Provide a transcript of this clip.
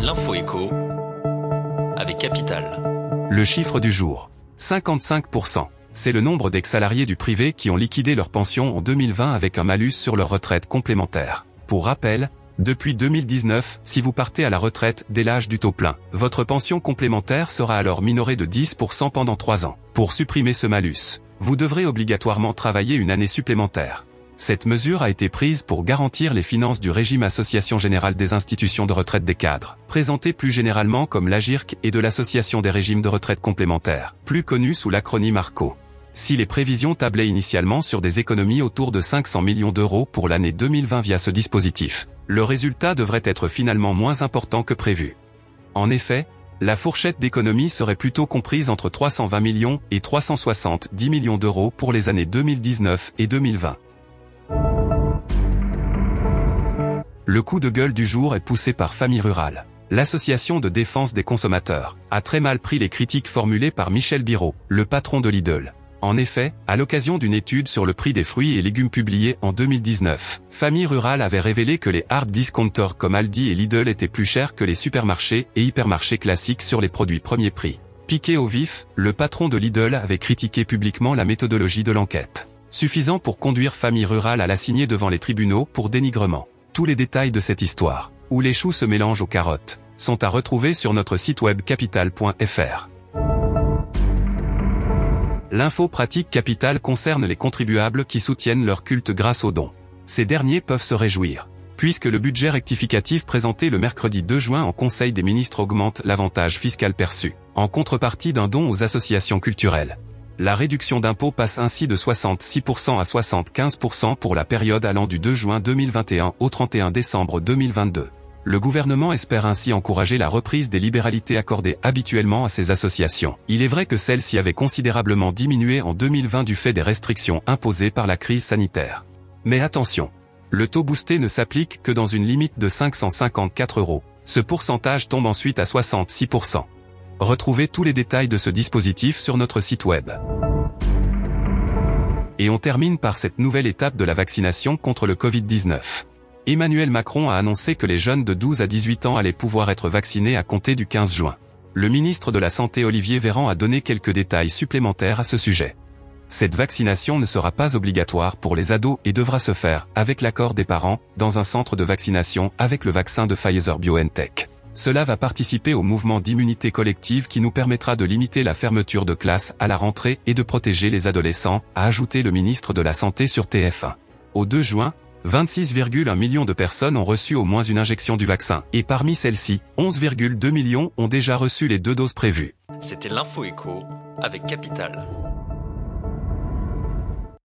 L'info écho avec Capital. Le chiffre du jour. 55%. C'est le nombre d'ex-salariés du privé qui ont liquidé leur pension en 2020 avec un malus sur leur retraite complémentaire. Pour rappel, depuis 2019, si vous partez à la retraite dès l'âge du taux plein, votre pension complémentaire sera alors minorée de 10% pendant 3 ans. Pour supprimer ce malus, vous devrez obligatoirement travailler une année supplémentaire. Cette mesure a été prise pour garantir les finances du régime Association Générale des Institutions de Retraite des Cadres, présenté plus généralement comme l'AGIRC et de l'Association des régimes de retraite complémentaires, plus connue sous l'acronyme ARCO. Si les prévisions tablaient initialement sur des économies autour de 500 millions d'euros pour l'année 2020 via ce dispositif, le résultat devrait être finalement moins important que prévu. En effet, la fourchette d'économie serait plutôt comprise entre 320 millions et 370 millions d'euros pour les années 2019 et 2020. Le coup de gueule du jour est poussé par Famille Rurale. L'association de défense des consommateurs a très mal pris les critiques formulées par Michel Biraud, le patron de Lidl. En effet, à l'occasion d'une étude sur le prix des fruits et légumes publiée en 2019, Famille Rurale avait révélé que les hard discounters comme Aldi et Lidl étaient plus chers que les supermarchés et hypermarchés classiques sur les produits premier prix. Piqué au vif, le patron de Lidl avait critiqué publiquement la méthodologie de l'enquête. Suffisant pour conduire Famille Rurale à l'assigner devant les tribunaux pour dénigrement. Tous les détails de cette histoire, où les choux se mélangent aux carottes, sont à retrouver sur notre site web capital.fr. L'info pratique Capital concerne les contribuables qui soutiennent leur culte grâce aux dons. Ces derniers peuvent se réjouir, puisque le budget rectificatif présenté le mercredi 2 juin en Conseil des ministres augmente l'avantage fiscal perçu, en contrepartie d'un don aux associations culturelles. La réduction d'impôt passe ainsi de 66% à 75% pour la période allant du 2 juin 2021 au 31 décembre 2022. Le gouvernement espère ainsi encourager la reprise des libéralités accordées habituellement à ces associations. Il est vrai que celles-ci avaient considérablement diminué en 2020 du fait des restrictions imposées par la crise sanitaire. Mais attention, le taux boosté ne s'applique que dans une limite de 554 euros. Ce pourcentage tombe ensuite à 66%. Retrouvez tous les détails de ce dispositif sur notre site web. Et on termine par cette nouvelle étape de la vaccination contre le Covid-19. Emmanuel Macron a annoncé que les jeunes de 12 à 18 ans allaient pouvoir être vaccinés à compter du 15 juin. Le ministre de la Santé Olivier Véran a donné quelques détails supplémentaires à ce sujet. Cette vaccination ne sera pas obligatoire pour les ados et devra se faire, avec l'accord des parents, dans un centre de vaccination avec le vaccin de Pfizer BioNTech. Cela va participer au mouvement d'immunité collective qui nous permettra de limiter la fermeture de classe à la rentrée et de protéger les adolescents, a ajouté le ministre de la Santé sur TF1. Au 2 juin, 26,1 millions de personnes ont reçu au moins une injection du vaccin, et parmi celles-ci, 11,2 millions ont déjà reçu les deux doses prévues. C'était l'info écho avec Capital.